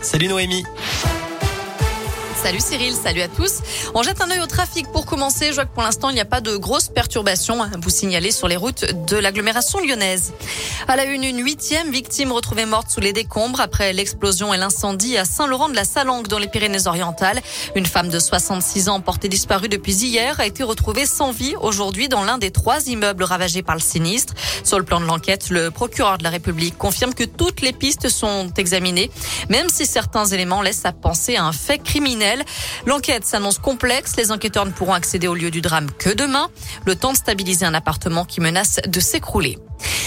Salut Noémie. Salut Cyril, salut à tous. On jette un œil au trafic pour commencer. Je vois que pour l'instant, il n'y a pas de grosses perturbations à vous signaler sur les routes de l'agglomération lyonnaise. À la une, une huitième victime retrouvée morte sous les décombres après l'explosion et l'incendie à Saint-Laurent de la Salangue dans les Pyrénées-Orientales. Une femme de 66 ans portée disparue depuis hier a été retrouvée sans vie aujourd'hui dans l'un des trois immeubles ravagés par le sinistre. Sur le plan de l'enquête, le procureur de la République confirme que toutes les pistes sont examinées, même si certains éléments laissent à penser à un fait criminel. L'enquête s'annonce complexe. Les enquêteurs ne pourront accéder au lieu du drame que demain. Le temps de stabiliser un appartement qui menace de s'écrouler.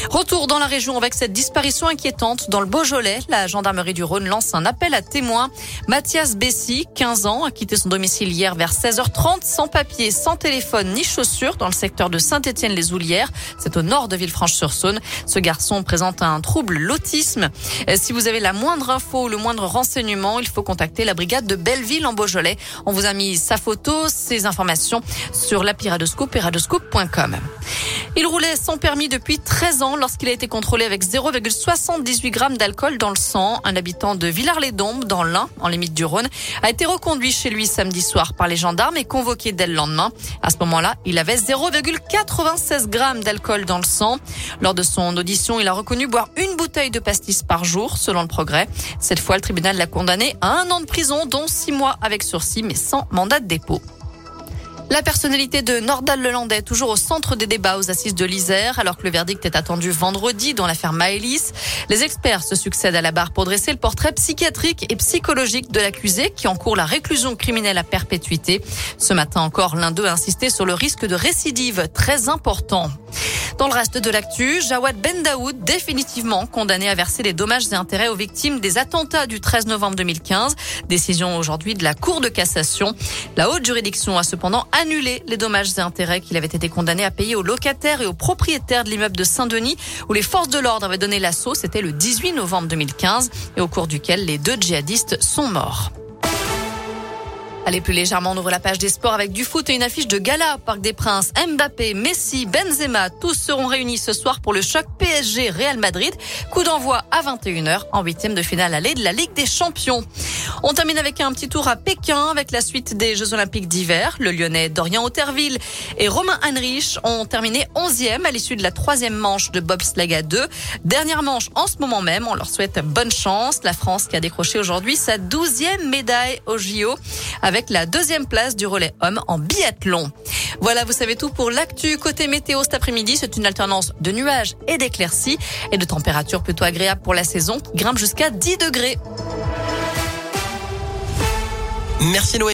Retour dans la région avec cette disparition inquiétante dans le Beaujolais. La gendarmerie du Rhône lance un appel à témoins. Mathias Bessy, 15 ans, a quitté son domicile hier vers 16h30 sans papier, sans téléphone ni chaussures dans le secteur de Saint-Étienne-les-Oulières. C'est au nord de Villefranche-sur-Saône. Ce garçon présente un trouble l'autisme. Si vous avez la moindre info ou le moindre renseignement, il faut contacter la brigade de Belleville en Beaujolais. On vous a mis sa photo, ses informations sur l'appli Radoscope et radoscope.com. Il roulait sans permis depuis 13 ans lorsqu'il a été contrôlé avec 0,78 grammes d'alcool dans le sang. Un habitant de Villars-les-Dombes, dans l'Ain, en limite du Rhône, a été reconduit chez lui samedi soir par les gendarmes et convoqué dès le lendemain. À ce moment-là, il avait 0,96 grammes d'alcool dans le sang. Lors de son audition, il a reconnu boire une bouteille de pastis par jour, selon le progrès. Cette fois, le tribunal l'a condamné à un an de prison, dont six mois avec sursis, mais sans mandat de dépôt. La personnalité de Nordal Lelandais, toujours au centre des débats aux assises de l'Isère, alors que le verdict est attendu vendredi dans l'affaire Maëlys. Les experts se succèdent à la barre pour dresser le portrait psychiatrique et psychologique de l'accusé qui encourt la réclusion criminelle à perpétuité. Ce matin encore, l'un d'eux a insisté sur le risque de récidive très important. Dans le reste de l'actu, Jawad Ben Daoud, définitivement condamné à verser les dommages et intérêts aux victimes des attentats du 13 novembre 2015. Décision aujourd'hui de la Cour de cassation. La haute juridiction a cependant annulé les dommages et intérêts qu'il avait été condamné à payer aux locataires et aux propriétaires de l'immeuble de Saint-Denis où les forces de l'ordre avaient donné l'assaut. C'était le 18 novembre 2015 et au cours duquel les deux djihadistes sont morts. Allez, plus légèrement, on ouvre la page des sports avec du foot et une affiche de gala. Parc des Princes, Mbappé, Messi, Benzema, tous seront réunis ce soir pour le choc PSG Real Madrid. Coup d'envoi à 21h en huitième de finale allée de la Ligue des Champions. On termine avec un petit tour à Pékin avec la suite des Jeux Olympiques d'hiver. Le Lyonnais Dorian Otterville et Romain Heinrich ont terminé 11e à l'issue de la troisième manche de bobsleigh à 2. Dernière manche en ce moment même. On leur souhaite bonne chance. La France qui a décroché aujourd'hui sa douzième médaille au JO avec la deuxième place du relais homme en biathlon. Voilà, vous savez tout pour l'actu. Côté météo cet après-midi, c'est une alternance de nuages et d'éclaircies et de températures plutôt agréables pour la saison qui grimpe jusqu'à 10 degrés. Merci Noé.